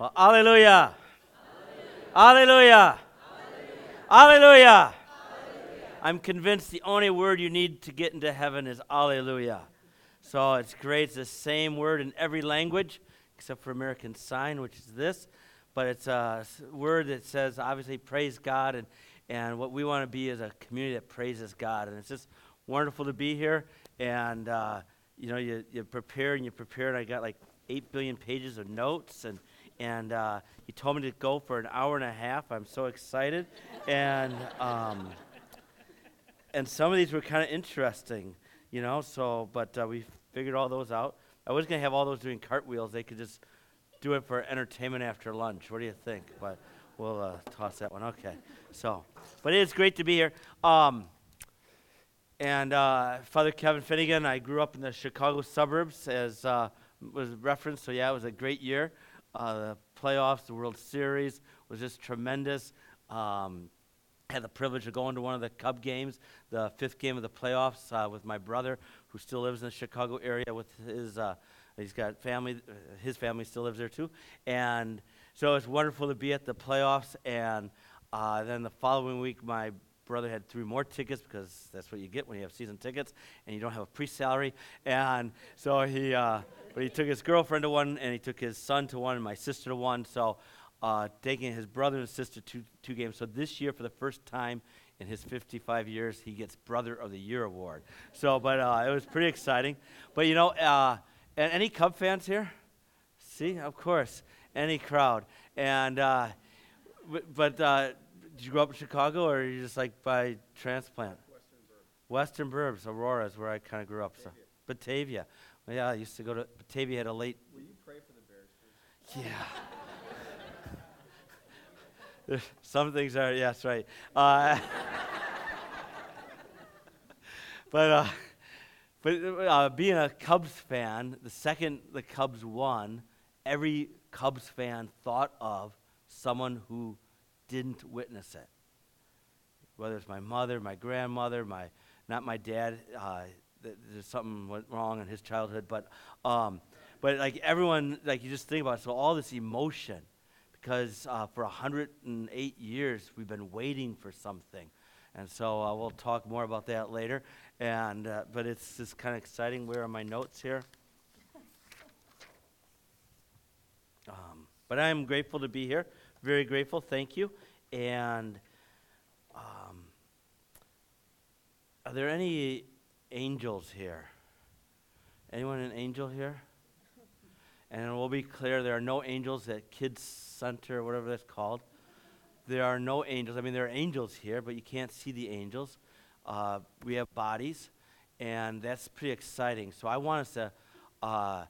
Well, hallelujah. Hallelujah. Hallelujah. I'm convinced the only word you need to get into heaven is Alleluia. So it's great. It's the same word in every language except for American Sign, which is this. But it's a word that says, obviously, praise God. And, and what we want to be is a community that praises God. And it's just wonderful to be here. And, uh, you know, you, you prepare and you prepare. And I got like 8 billion pages of notes. And, and uh, he told me to go for an hour and a half. I'm so excited. and, um, and some of these were kind of interesting, you know. So, but uh, we figured all those out. I was going to have all those doing cartwheels. They could just do it for entertainment after lunch. What do you think? But we'll uh, toss that one. Okay. So, but it's great to be here. Um, and uh, Father Kevin Finnegan, I grew up in the Chicago suburbs, as uh, was referenced. So, yeah, it was a great year. Uh, the playoffs, the World Series was just tremendous. Um, had the privilege of going to one of the Cub games, the fifth game of the playoffs, uh, with my brother, who still lives in the Chicago area with his. Uh, he's got family. His family still lives there too, and so it's wonderful to be at the playoffs. And uh, then the following week, my brother had three more tickets because that's what you get when you have season tickets and you don't have a pre-salary. And so he, uh, but he took his girlfriend to one, and he took his son to one, and my sister to one. So uh, taking his brother and sister to two games. So this year, for the first time in his 55 years, he gets Brother of the Year award. So, but uh, it was pretty exciting. But you know, uh, and any Cub fans here? See, of course, any crowd. And uh, but uh, did you grow up in Chicago, or are you just like by transplant? Western Burbs. Western Burbs, Aurora is where I kind of grew up. Batavia. So Batavia. Yeah, I used to go to Batavia. Had a late. Will you pray for the Bears? Yeah. Some things are, yes, right. Uh, but uh, but uh, being a Cubs fan, the second the Cubs won, every Cubs fan thought of someone who didn't witness it. Whether it's my mother, my grandmother, my not my dad. Uh, there's something went wrong in his childhood, but um, but like everyone, like you just think about it. So all this emotion because uh, for 108 years we've been waiting for something. And so uh, we'll talk more about that later. And, uh, but it's just kind of exciting. Where are my notes here? Um, but I am grateful to be here. Very grateful. Thank you. And um, are there any angels here? Anyone an angel here? And we'll be clear there are no angels at Kids Center, whatever that's called. There are no angels. I mean, there are angels here, but you can't see the angels. Uh, we have bodies, and that's pretty exciting. So I want us to. Uh,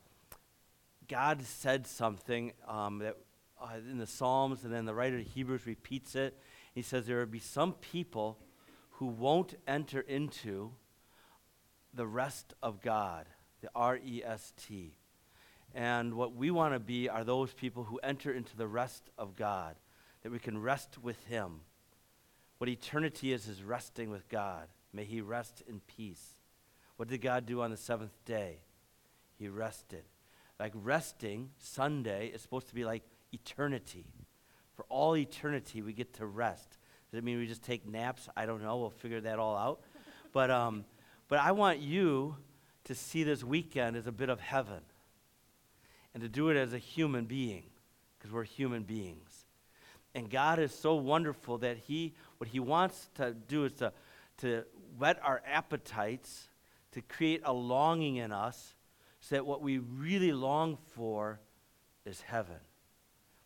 God said something um, that uh, in the Psalms, and then the writer of Hebrews repeats it. He says there will be some people who won't enter into the rest of God, the R E S T. And what we want to be are those people who enter into the rest of God, that we can rest with Him. What eternity is, is resting with God. May He rest in peace. What did God do on the seventh day? He rested. Like resting, Sunday is supposed to be like eternity. For all eternity, we get to rest. Does it mean we just take naps? I don't know. We'll figure that all out. but, um, but I want you to see this weekend as a bit of heaven and to do it as a human being, because we're human beings. And God is so wonderful that He, what He wants to do is to, to whet our appetites, to create a longing in us, so that what we really long for is heaven.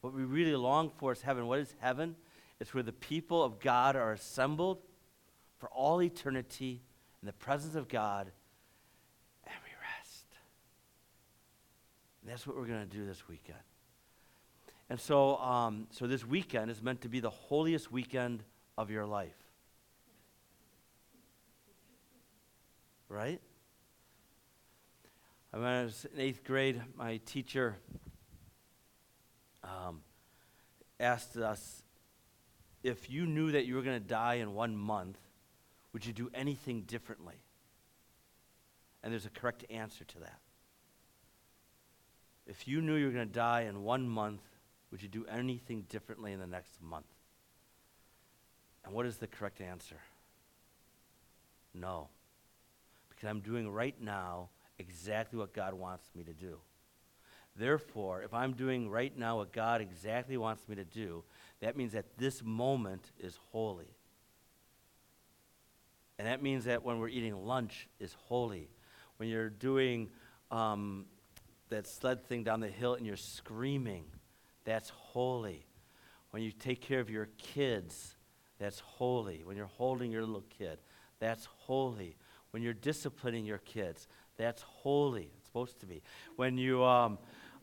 What we really long for is heaven. What is heaven? It's where the people of God are assembled for all eternity in the presence of God And we rest. that's what we're going to do this weekend. And so, um, so this weekend is meant to be the holiest weekend of your life. Right? When I was in eighth grade, my teacher um, asked us if you knew that you were going to die in one month, would you do anything differently? And there's a correct answer to that. If you knew you were going to die in one month, Would you do anything differently in the next month? And what is the correct answer? No. Because I'm doing right now exactly what God wants me to do. Therefore, if I'm doing right now what God exactly wants me to do, that means that this moment is holy. And that means that when we're eating lunch is holy. When you're doing um, that sled thing down the hill and you're screaming, that's holy. When you take care of your kids, that's holy. When you're holding your little kid, that's holy. When you're disciplining your kids, that's holy. It's supposed to be. When you um,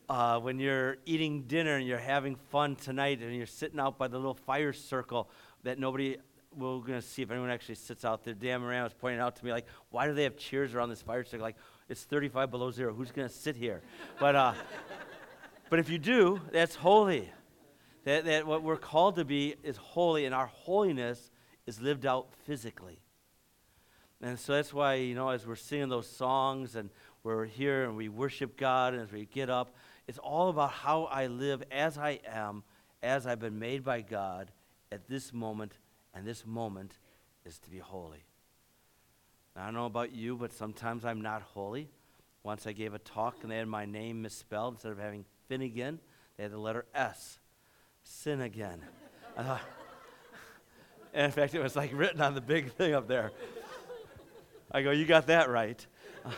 uh, when you're eating dinner and you're having fun tonight and you're sitting out by the little fire circle that nobody we're going to see if anyone actually sits out there. Dan Moran was pointing out to me, like, why do they have chairs around this fire circle? Like, it's 35 below zero. Who's going to sit here? But, uh, but if you do, that's holy. That, that what we're called to be is holy, and our holiness is lived out physically. And so that's why, you know, as we're singing those songs and we're here and we worship God and as we get up, it's all about how I live as I am, as I've been made by God at this moment and this moment is to be holy. Now, I don't know about you, but sometimes I'm not holy. Once I gave a talk and they had my name misspelled. Instead of having Finnegan, they had the letter S. Sin again. And in fact, it was like written on the big thing up there. I go, You got that right.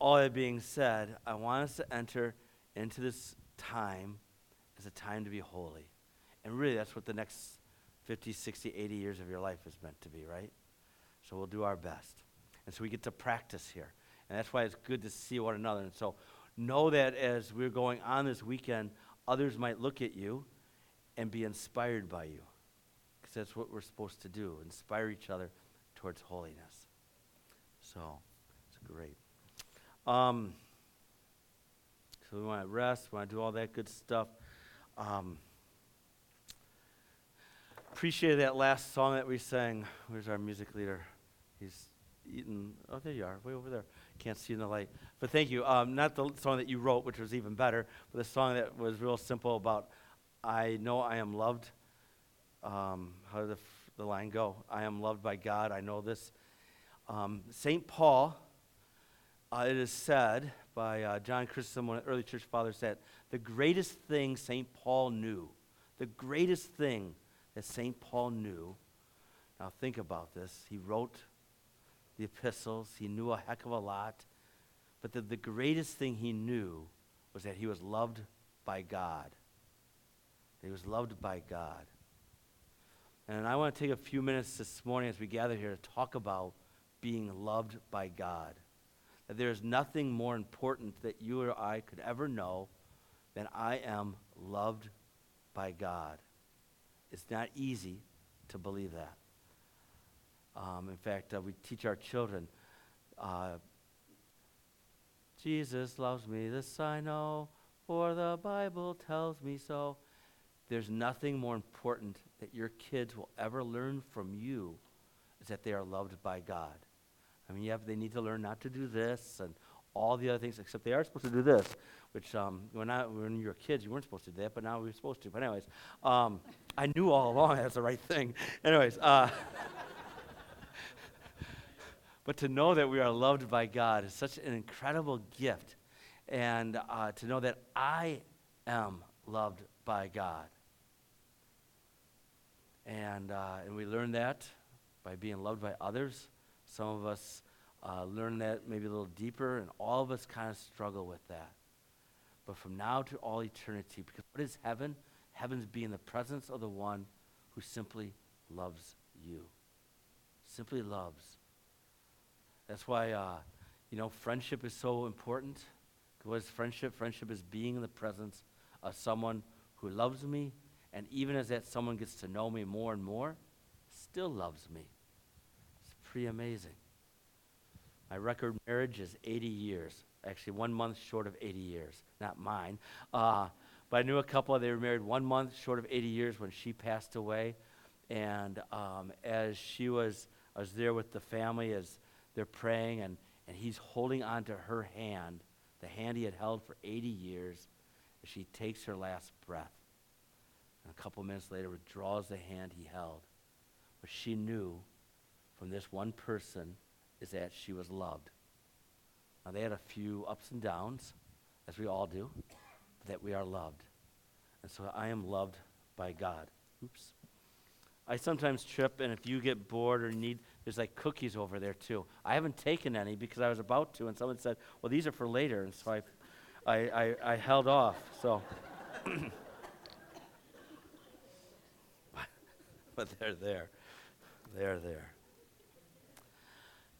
All that being said, I want us to enter into this time is a time to be holy. And really, that's what the next 50, 60, 80 years of your life is meant to be, right? So we'll do our best. And so we get to practice here. And that's why it's good to see one another. And so know that as we're going on this weekend, others might look at you and be inspired by you. Because that's what we're supposed to do inspire each other towards holiness. So it's great. Um, so we want to rest, we want to do all that good stuff. Um, appreciate that last song that we sang. Where's our music leader? He's eating. Oh, there you are, way over there. Can't see in the light. But thank you. Um, not the song that you wrote, which was even better, but the song that was real simple about I know I am loved. Um, how did the, the line go? I am loved by God. I know this. Um, St. Paul, uh, it is said by uh, John Chrysostom, one of the early church fathers, that the greatest thing St. Paul knew, the greatest thing that St. Paul knew, now think about this. He wrote the epistles, he knew a heck of a lot, but the, the greatest thing he knew was that he was loved by God. He was loved by God. And I want to take a few minutes this morning as we gather here to talk about being loved by God. There is nothing more important that you or I could ever know than I am loved by God. It's not easy to believe that. Um, in fact, uh, we teach our children uh, Jesus loves me, this I know, for the Bible tells me so. There's nothing more important that your kids will ever learn from you is that they are loved by God. I mean, have, they need to learn not to do this and all the other things, except they are supposed to do this, which um, when, I, when you were kids, you weren't supposed to do that, but now we're supposed to. But, anyways, um, I knew all along that's the right thing. Anyways, uh, but to know that we are loved by God is such an incredible gift. And uh, to know that I am loved by God. And, uh, and we learn that by being loved by others. Some of us uh, learn that maybe a little deeper, and all of us kind of struggle with that. But from now to all eternity, because what is heaven? Heaven's being the presence of the one who simply loves you. Simply loves. That's why, uh, you know, friendship is so important. What is friendship? Friendship is being in the presence of someone who loves me, and even as that someone gets to know me more and more, still loves me. Pretty amazing. My record marriage is 80 years, actually, one month short of 80 years, not mine. Uh, but I knew a couple, they were married one month short of 80 years when she passed away. And um, as she was, I was there with the family as they're praying, and, and he's holding onto her hand the hand he had held for 80 years, as she takes her last breath. And a couple minutes later, withdraws the hand he held. What she knew from this one person is that she was loved. Now, they had a few ups and downs, as we all do, that we are loved. And so I am loved by God. Oops. I sometimes trip, and if you get bored or need, there's like cookies over there too. I haven't taken any because I was about to, and someone said, "Well, these are for later," and so I, I, I, I held off. So, but they're there, they're there.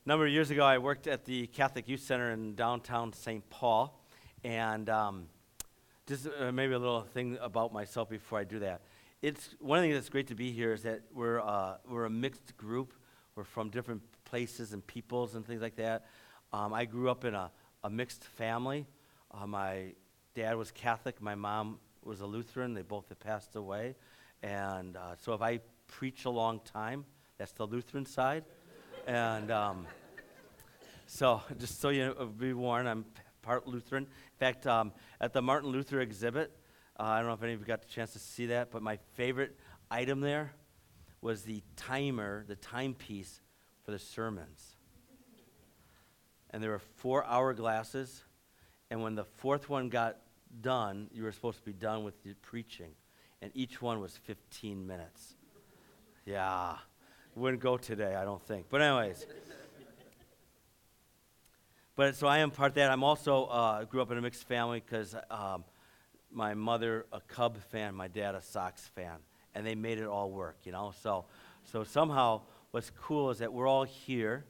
A number of years ago, I worked at the Catholic Youth Center in downtown St. Paul, and um, just uh, maybe a little thing about myself before I do that. It's one of the things that's great to be here is that we're uh, we're a mixed group. We're from different places and peoples and things like that. Um, I grew up in a, a mixed family. Uh, my dad was Catholic. My mom was a Lutheran. They both have passed away, and uh, so if I preach a long time, that's the Lutheran side. And um, so, just so you know, be warned, I'm part Lutheran. In fact, um, at the Martin Luther exhibit, uh, I don't know if any of you got the chance to see that, but my favorite item there was the timer, the timepiece for the sermons. And there were four hour glasses, and when the fourth one got done, you were supposed to be done with the preaching, and each one was 15 minutes. Yeah, wouldn't go today, I don't think. But anyways. but so I am part of that. I'm also uh, grew up in a mixed family because um, my mother a Cub fan, my dad a Sox fan, and they made it all work, you know. So, so somehow, what's cool is that we're all here,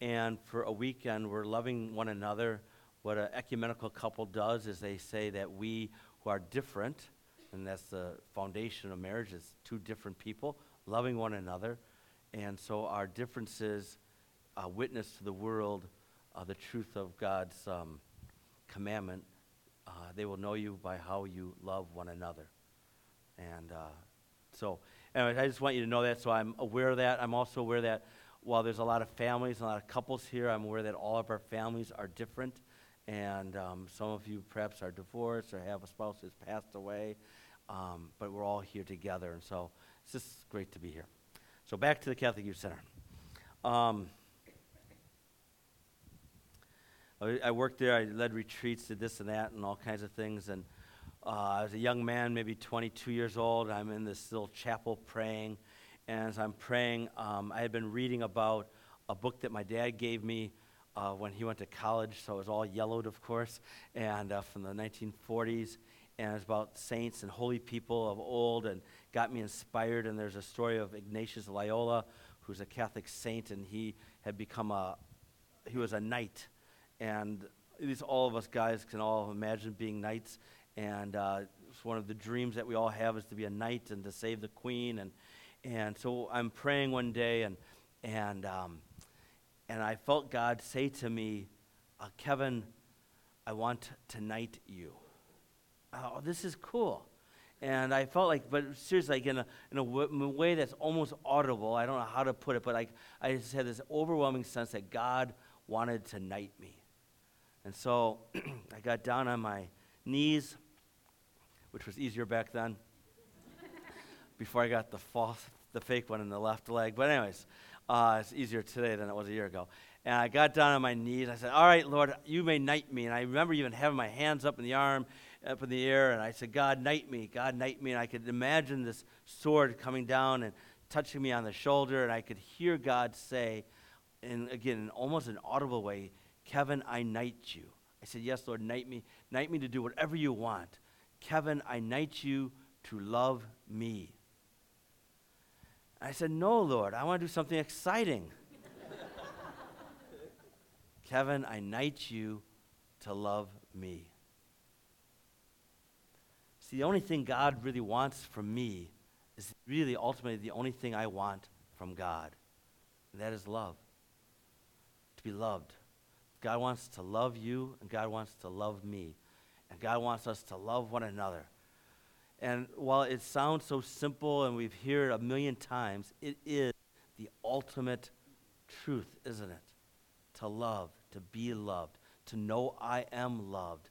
and for a weekend we're loving one another. What an ecumenical couple does is they say that we who are different, and that's the foundation of marriage, is two different people loving one another, and so our differences uh, witness to the world uh, the truth of God's um, commandment uh, they will know you by how you love one another. And uh, so, anyway, I just want you to know that. So I'm aware of that. I'm also aware that while there's a lot of families, a lot of couples here, I'm aware that all of our families are different. And um, some of you perhaps are divorced or have a spouse who's passed away. Um, but we're all here together. And so it's just great to be here. So back to the Catholic Youth Center. Um, I worked there. I led retreats, did this and that, and all kinds of things. And uh, I was a young man, maybe 22 years old. I'm in this little chapel praying. And as I'm praying, um, I had been reading about a book that my dad gave me uh, when he went to college. So it was all yellowed, of course, and uh, from the 1940s. And it was about saints and holy people of old and got me inspired. And there's a story of Ignatius Loyola, who's a Catholic saint, and he had become a, he was a knight and least all of us guys can all imagine being knights. And uh, it's one of the dreams that we all have is to be a knight and to save the queen. And, and so I'm praying one day, and, and, um, and I felt God say to me, uh, Kevin, I want to knight you. Oh, this is cool. And I felt like, but seriously, like in a, in a, way that's almost audible. I don't know how to put it, but like I just had this overwhelming sense that God wanted to knight me. And so I got down on my knees, which was easier back then, before I got the false, the fake one in the left leg. But anyways, uh, it's easier today than it was a year ago. And I got down on my knees. I said, "All right, Lord, you may knight me." And I remember even having my hands up in the arm, up in the air, and I said, "God, knight me, God, knight me." And I could imagine this sword coming down and touching me on the shoulder, and I could hear God say, and again, in almost an audible way, Kevin, I knight you. I said, Yes, Lord, knight me. Knight me to do whatever you want. Kevin, I knight you to love me. I said, No, Lord, I want to do something exciting. Kevin, I knight you to love me. See, the only thing God really wants from me is really ultimately the only thing I want from God, and that is love. To be loved. God wants to love you, and God wants to love me. And God wants us to love one another. And while it sounds so simple and we've heard it a million times, it is the ultimate truth, isn't it? To love, to be loved, to know I am loved.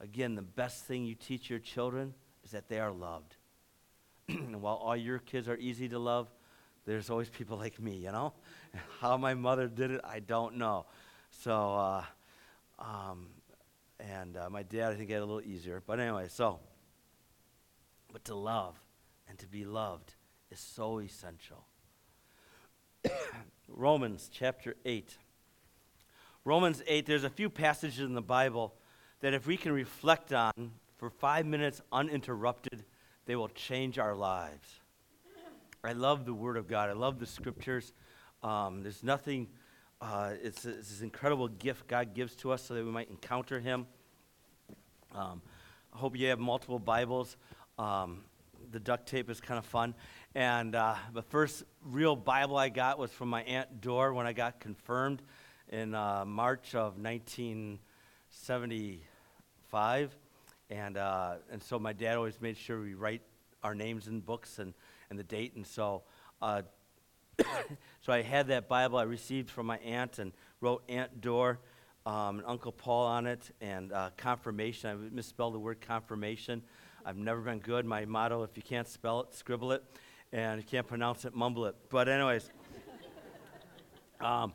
Again, the best thing you teach your children is that they are loved. and while all your kids are easy to love, there's always people like me, you know? How my mother did it, I don't know. So, uh, um, and uh, my dad, I think, had a little easier. But anyway, so, but to love and to be loved is so essential. Romans chapter 8. Romans 8, there's a few passages in the Bible that if we can reflect on for five minutes uninterrupted, they will change our lives. I love the Word of God. I love the Scriptures. Um, there's nothing, uh, it's, it's, this incredible gift God gives to us so that we might encounter Him. Um, I hope you have multiple Bibles. Um, the duct tape is kind of fun. And uh, the first real Bible I got was from my Aunt Dor when I got confirmed in uh, March of 1975. And, uh, and so my dad always made sure we write our names in books and, and the date. And so, uh, so I had that Bible I received from my aunt and wrote Aunt Dor um, and Uncle Paul on it and uh, confirmation. I misspelled the word confirmation. I've never been good. My motto, if you can't spell it, scribble it. And if you can't pronounce it, mumble it. But anyways. um,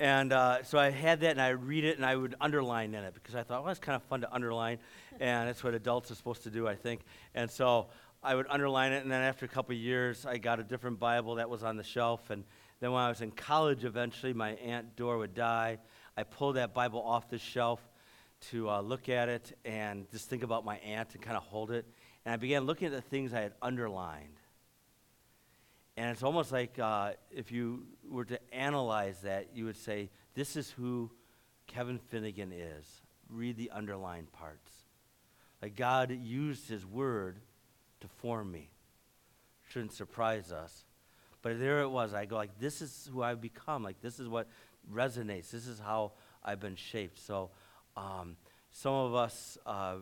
and uh, so I had that, and I read it, and I would underline in it because I thought, well, it's kind of fun to underline, and that's what adults are supposed to do, I think. And so I would underline it, and then after a couple of years, I got a different Bible that was on the shelf. And then when I was in college, eventually, my Aunt Dor would die. I pulled that Bible off the shelf to uh, look at it and just think about my aunt and kind of hold it. And I began looking at the things I had underlined. And it's almost like uh, if you were to analyze that, you would say, This is who Kevin Finnegan is. Read the underlined parts. Like God used his word to form me. Shouldn't surprise us. But there it was. I go like, this is who I've become. Like this is what resonates. This is how I've been shaped. So um, some of us uh,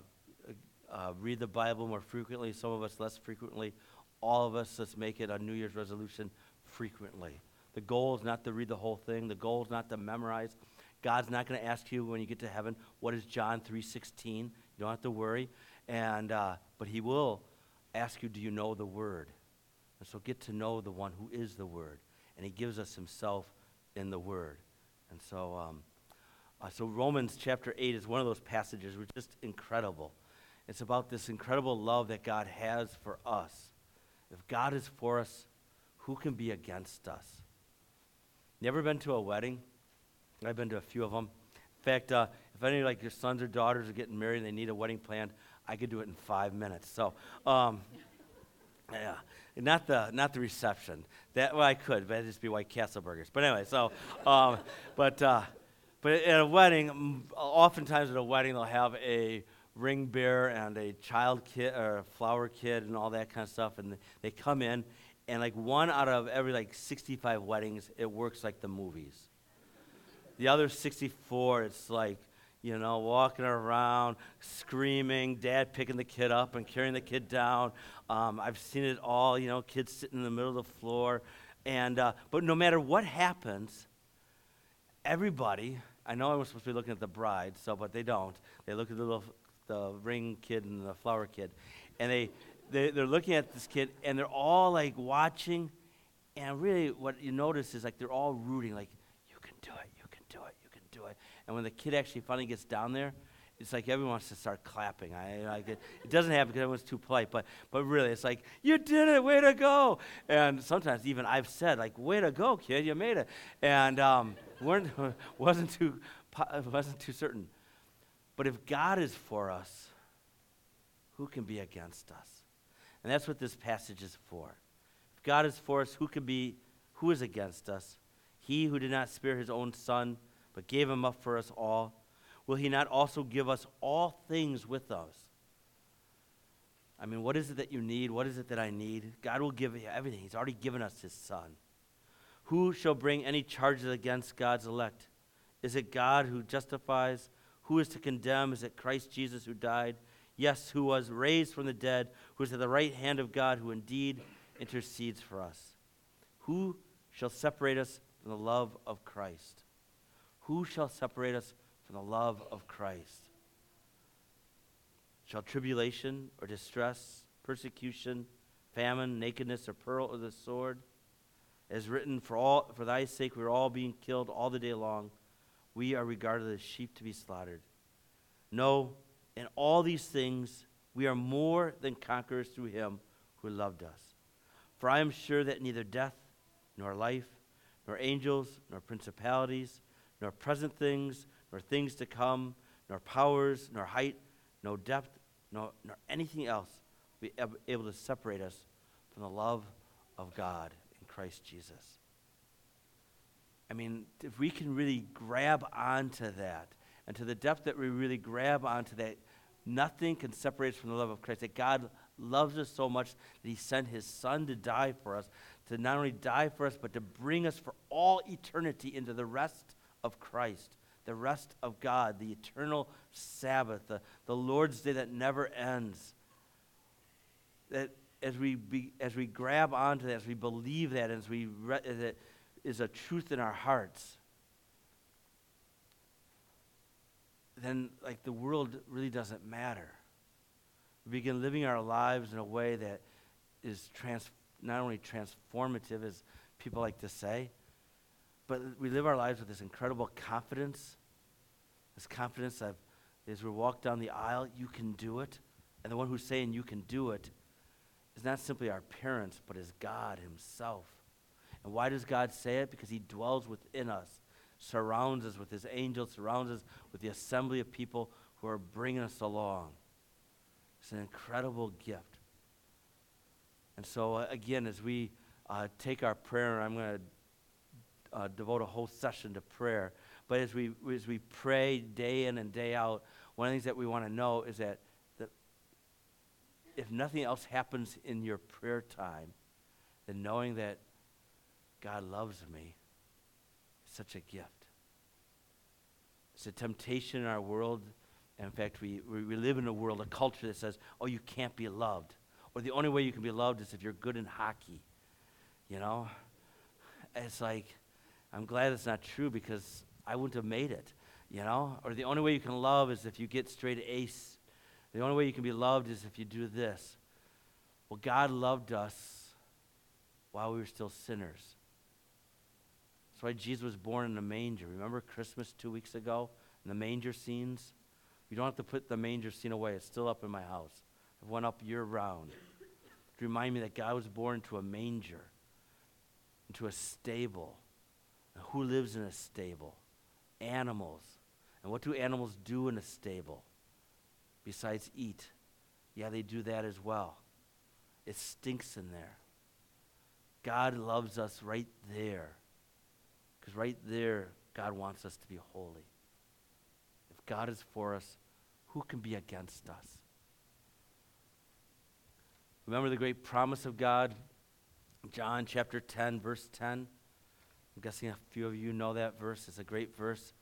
uh, read the Bible more frequently. Some of us less frequently all of us, let's make it a New Year's resolution frequently. The goal is not to read the whole thing. The goal is not to memorize. God's not going to ask you when you get to heaven, what is John 3.16? You don't have to worry. And, uh, but he will ask you, do you know the Word? And so get to know the one who is the Word. And he gives us himself in the Word. And so, um, uh, so Romans chapter 8 is one of those passages which is just incredible. It's about this incredible love that God has for us if God is for us, who can be against us? Never been to a wedding? I've been to a few of them. In fact, uh, if any like your sons or daughters are getting married and they need a wedding planned, I could do it in five minutes. So, um, yeah, not the not the reception. That well, I could, but it'd just be White Castle burgers. But anyway, so, um, but uh, but at a wedding, oftentimes at a wedding they'll have a ring bearer and a child kid or flower kid and all that kind of stuff. And they come in, and like one out of every like 65 weddings, it works like the movies. The other 64, it's like, you know, walking around, screaming, dad picking the kid up and carrying the kid down. Um, I've seen it all, you know, kids sitting in the middle of the floor. And, uh, but no matter what happens, everybody, I know I was supposed to be looking at the bride, so, but they don't. They look at the little the ring kid and the flower kid. And they, they, they're looking at this kid, and they're all like watching. And really, what you notice is like they're all rooting, like, you can do it, you can do it, you can do it. And when the kid actually finally gets down there, it's like everyone wants to start clapping. I, like it, it doesn't happen because everyone's too polite, but, but really, it's like, you did it, way to go. And sometimes even I've said, like, way to go, kid, you made it. And um, weren't, wasn't, too, wasn't too certain. But if God is for us, who can be against us? And that's what this passage is for. If God is for us, who can be who is against us? He who did not spare his own son, but gave him up for us all, will he not also give us all things with us? I mean, what is it that you need? What is it that I need? God will give you everything. He's already given us his son. Who shall bring any charges against God's elect? Is it God who justifies? Who is to condemn? Is it Christ Jesus who died? Yes, who was raised from the dead, who is at the right hand of God, who indeed intercedes for us. Who shall separate us from the love of Christ? Who shall separate us from the love of Christ. Shall tribulation or distress, persecution, famine, nakedness, or peril of the sword? As written, for, all, for thy sake we are all being killed all the day long. We are regarded as sheep to be slaughtered. No, in all these things we are more than conquerors through him who loved us. For I am sure that neither death, nor life, nor angels, nor principalities, nor present things, nor things to come, nor powers, nor height, no depth, nor, nor anything else will be able to separate us from the love of God in Christ Jesus. I mean, if we can really grab onto that, and to the depth that we really grab onto that, nothing can separate us from the love of Christ. That God loves us so much that He sent His Son to die for us, to not only die for us, but to bring us for all eternity into the rest of Christ, the rest of God, the eternal Sabbath, the, the Lord's day that never ends. That as we, be, as we grab onto that, as we believe that, as we that is a truth in our hearts, then like the world really doesn't matter. We begin living our lives in a way that is trans- not only transformative, as people like to say, but we live our lives with this incredible confidence, this confidence of as we walk down the aisle, you can do it. And the one who's saying you can do it is not simply our parents, but is God Himself. And why does God say it? Because He dwells within us, surrounds us with His angels, surrounds us with the assembly of people who are bringing us along. It's an incredible gift. And so, uh, again, as we uh, take our prayer, I'm going to uh, devote a whole session to prayer. But as we, as we pray day in and day out, one of the things that we want to know is that, that if nothing else happens in your prayer time, then knowing that God loves me is such a gift. It's a temptation in our world. In fact, we, we live in a world, a culture that says, oh, you can't be loved. Or the only way you can be loved is if you're good in hockey. You know? It's like, I'm glad it's not true because I wouldn't have made it, you know? Or the only way you can love is if you get straight A's. The only way you can be loved is if you do this. Well, God loved us while we were still sinners. That's why Jesus was born in a manger. Remember Christmas two weeks ago and the manger scenes? You don't have to put the manger scene away. It's still up in my house. I've went up year round to remind me that God was born into a manger, into a stable who lives in a stable? Animals. And what do animals do in a stable besides eat? Yeah, they do that as well. It stinks in there. God loves us right there. Because right there, God wants us to be holy. If God is for us, who can be against us? Remember the great promise of God? John chapter 10, verse 10. I'm guessing a few of you know that verse. It's a great verse.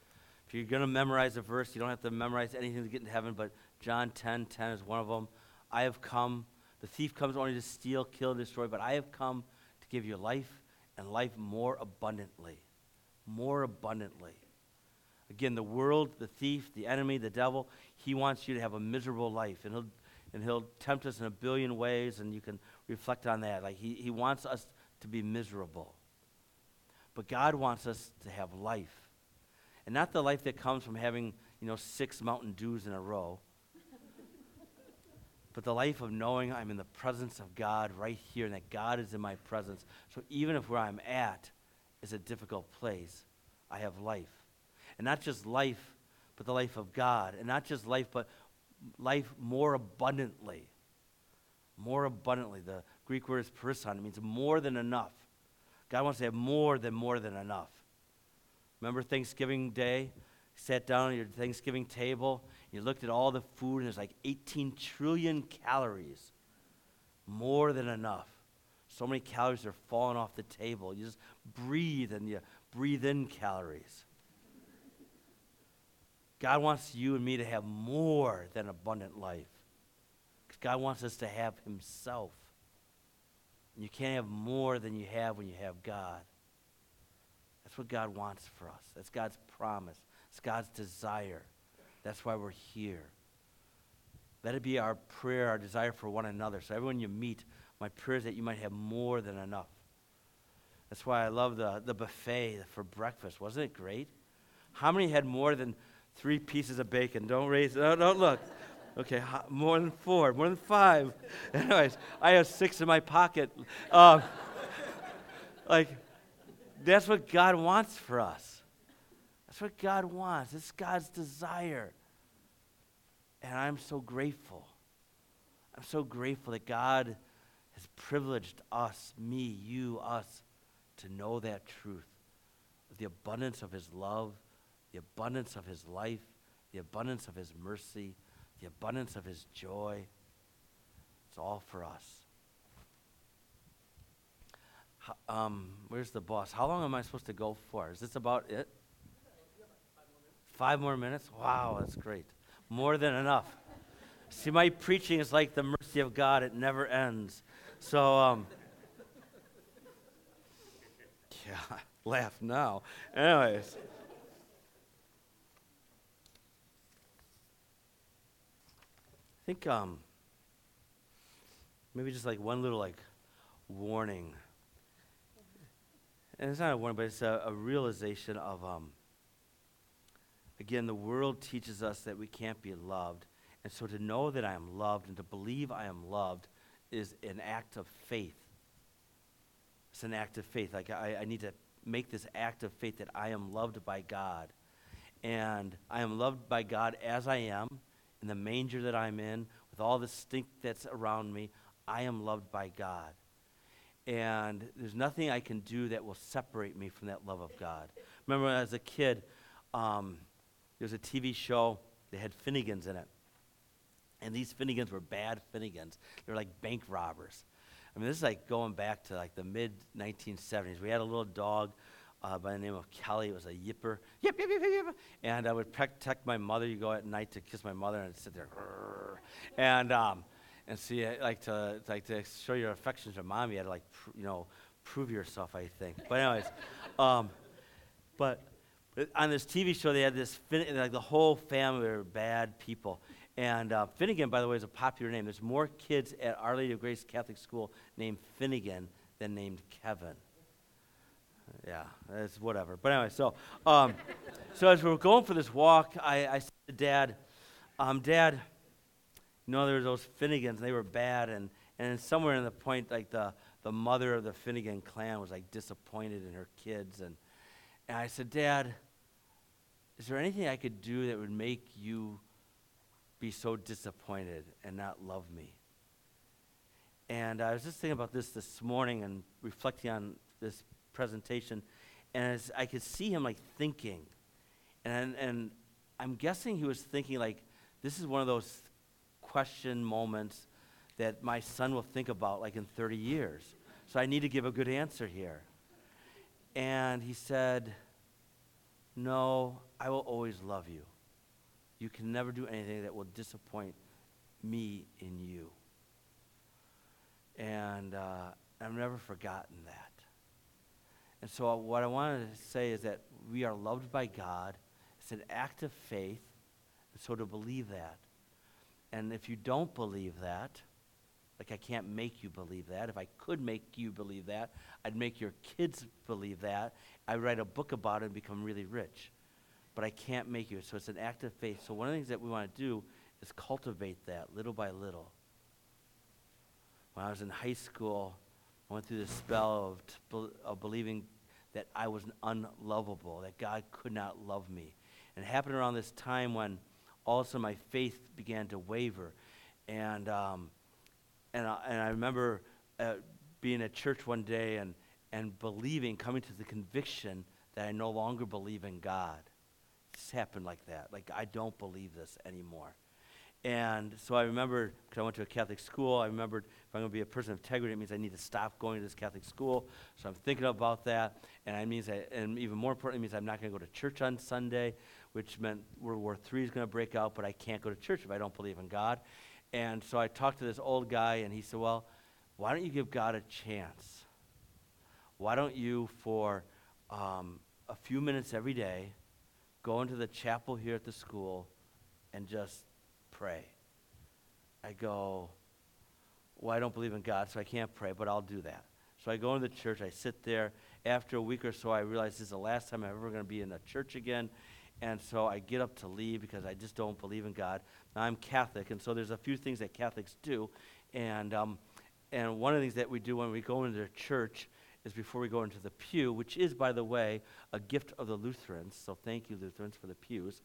If you're going to memorize a verse, you don't have to memorize anything to get into heaven, but John 10 10 is one of them. I have come, the thief comes only to steal, kill, and destroy, but I have come to give you life and life more abundantly. More abundantly. Again, the world, the thief, the enemy, the devil, he wants you to have a miserable life. And he'll, and he'll tempt us in a billion ways, and you can reflect on that. Like he, he wants us to be miserable. But God wants us to have life. And not the life that comes from having, you know, six Mountain Dews in a row. but the life of knowing I'm in the presence of God right here and that God is in my presence. So even if where I'm at is a difficult place, I have life. And not just life, but the life of God. And not just life, but life more abundantly. More abundantly. The Greek word is perisson. It means more than enough. God wants to have more than more than enough. Remember Thanksgiving Day? Sat down at your Thanksgiving table, you looked at all the food, and there's like 18 trillion calories. More than enough. So many calories are falling off the table. You just breathe and you breathe in calories. God wants you and me to have more than abundant life. Because God wants us to have Himself. And you can't have more than you have when you have God. That's what God wants for us. That's God's promise. It's God's desire. That's why we're here. Let it be our prayer, our desire for one another. So everyone you meet, my prayer is that you might have more than enough. That's why I love the, the buffet for breakfast. Wasn't it great? How many had more than three pieces of bacon? Don't raise, don't, don't look. Okay, more than four, more than five. Anyways, I have six in my pocket. Um, like, that's what God wants for us. That's what God wants. It's God's desire. And I'm so grateful. I'm so grateful that God has privileged us, me, you, us, to know that truth. The abundance of His love, the abundance of His life, the abundance of His mercy, the abundance of His joy. It's all for us. Um, where's the boss? How long am I supposed to go for? Is this about it? Five more minutes? Wow, that's great. More than enough. See, my preaching is like the mercy of God, it never ends. So, um, yeah, laugh now. Anyways. I think um, maybe just like one little like warning. And it's not a warning, but it's a, a realization of um, again, the world teaches us that we can't be loved. And so to know that I am loved and to believe I am loved is an act of faith. It's an act of faith. Like I, I need to make this act of faith that I am loved by God. And I am loved by God as I am, in the manger that I'm in, with all the stink that's around me. I am loved by God. And there's nothing I can do that will separate me from that love of God. Remember, as a kid, um, there was a TV show, they had Finnegans in it. And these Finnegans were bad Finnegans. They were like bank robbers. I mean, this is like going back to like the mid 1970s. We had a little dog uh, by the name of Kelly. It was a yipper. Yip, yip, yip, yip. yip. And I would protect my mother. You go at night to kiss my mother, and I'd sit there. And, um, and see, like to, like to show your affection to mom, you had to like, pr- you know, prove yourself, I think. But anyways, um, but on this TV show, they had this, like the whole family were bad people. And uh, Finnegan, by the way, is a popular name. There's more kids at Our Lady of Grace Catholic School named Finnegan than named Kevin. Yeah, it's whatever. But anyway, so um, so as we were going for this walk, I, I said to Dad, um, Dad, you know, there were those Finnegans, they were bad, and, and somewhere in the point, like the, the mother of the Finnegan clan was like disappointed in her kids. And, and I said, Dad, is there anything I could do that would make you be so disappointed and not love me? And I was just thinking about this this morning and reflecting on this presentation, and as I could see him like thinking, and and I'm guessing he was thinking like, this is one of those question moments that my son will think about like in 30 years. So I need to give a good answer here. And he said, No, I will always love you. You can never do anything that will disappoint me in you. And uh, I've never forgotten that. And so, what I wanted to say is that we are loved by God. It's an act of faith. So, to believe that. And if you don't believe that, like I can't make you believe that. If I could make you believe that, I'd make your kids believe that. I'd write a book about it and become really rich but I can't make you. So it's an act of faith. So one of the things that we want to do is cultivate that little by little. When I was in high school, I went through this spell of, of believing that I was unlovable, that God could not love me. And it happened around this time when all of a sudden my faith began to waver. And, um, and, I, and I remember uh, being at church one day and, and believing, coming to the conviction that I no longer believe in God just happened like that. Like, I don't believe this anymore. And so I remember, because I went to a Catholic school, I remembered if I'm going to be a person of integrity, it means I need to stop going to this Catholic school. So I'm thinking about that. And it means, I, and even more importantly, it means I'm not going to go to church on Sunday, which meant World War III is going to break out, but I can't go to church if I don't believe in God. And so I talked to this old guy, and he said, Well, why don't you give God a chance? Why don't you, for um, a few minutes every day, go into the chapel here at the school and just pray. I go, well, I don't believe in God, so I can't pray, but I'll do that. So I go into the church, I sit there. After a week or so, I realize this is the last time I'm ever going to be in a church again. And so I get up to leave because I just don't believe in God. Now, I'm Catholic, and so there's a few things that Catholics do. And, um, and one of the things that we do when we go into the church is before we go into the pew, which is, by the way, a gift of the Lutherans. So thank you, Lutherans, for the pews.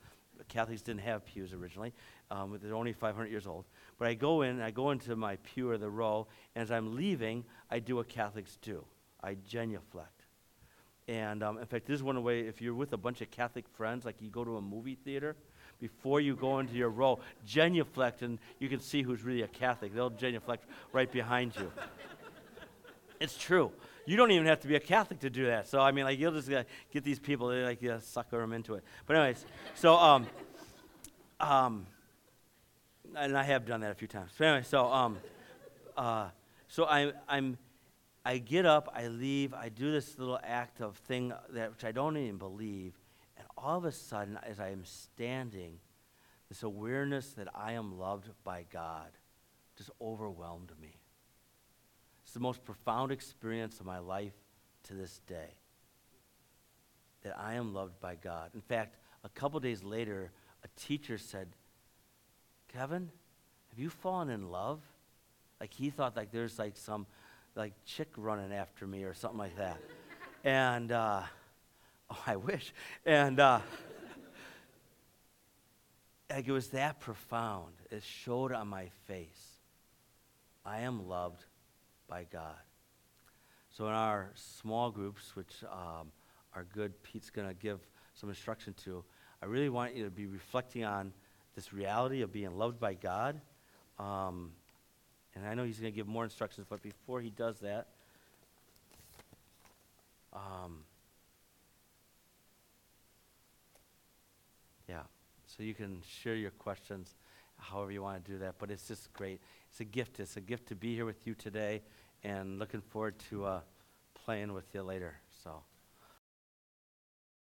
Catholics didn't have pews originally. Um, they're only 500 years old. But I go in, I go into my pew or the row, and as I'm leaving, I do what Catholics do. I genuflect. And um, in fact, this is one way, if you're with a bunch of Catholic friends, like you go to a movie theater, before you go into your row, genuflect, and you can see who's really a Catholic. They'll genuflect right behind you. it's true. You don't even have to be a Catholic to do that. So, I mean, like, you'll just uh, get these people, they like uh, sucker them into it. But, anyways, so, um, um, and I have done that a few times. But anyway, so, um, uh, so I, I'm, I get up, I leave, I do this little act of thing that which I don't even believe, and all of a sudden, as I am standing, this awareness that I am loved by God just overwhelmed me. It's the most profound experience of my life to this day. That I am loved by God. In fact, a couple days later, a teacher said, Kevin, have you fallen in love? Like he thought like there's like some like chick running after me or something like that. and uh, oh, I wish. And uh, like it was that profound. It showed on my face. I am loved by God. So in our small groups, which um, are good, Pete's going to give some instruction to. I really want you to be reflecting on this reality of being loved by God. Um, and I know he's going to give more instructions, but before he does that, um, yeah, so you can share your questions however you want to do that, but it's just great. It's a gift. It's a gift to be here with you today, and looking forward to uh, playing with you later. So.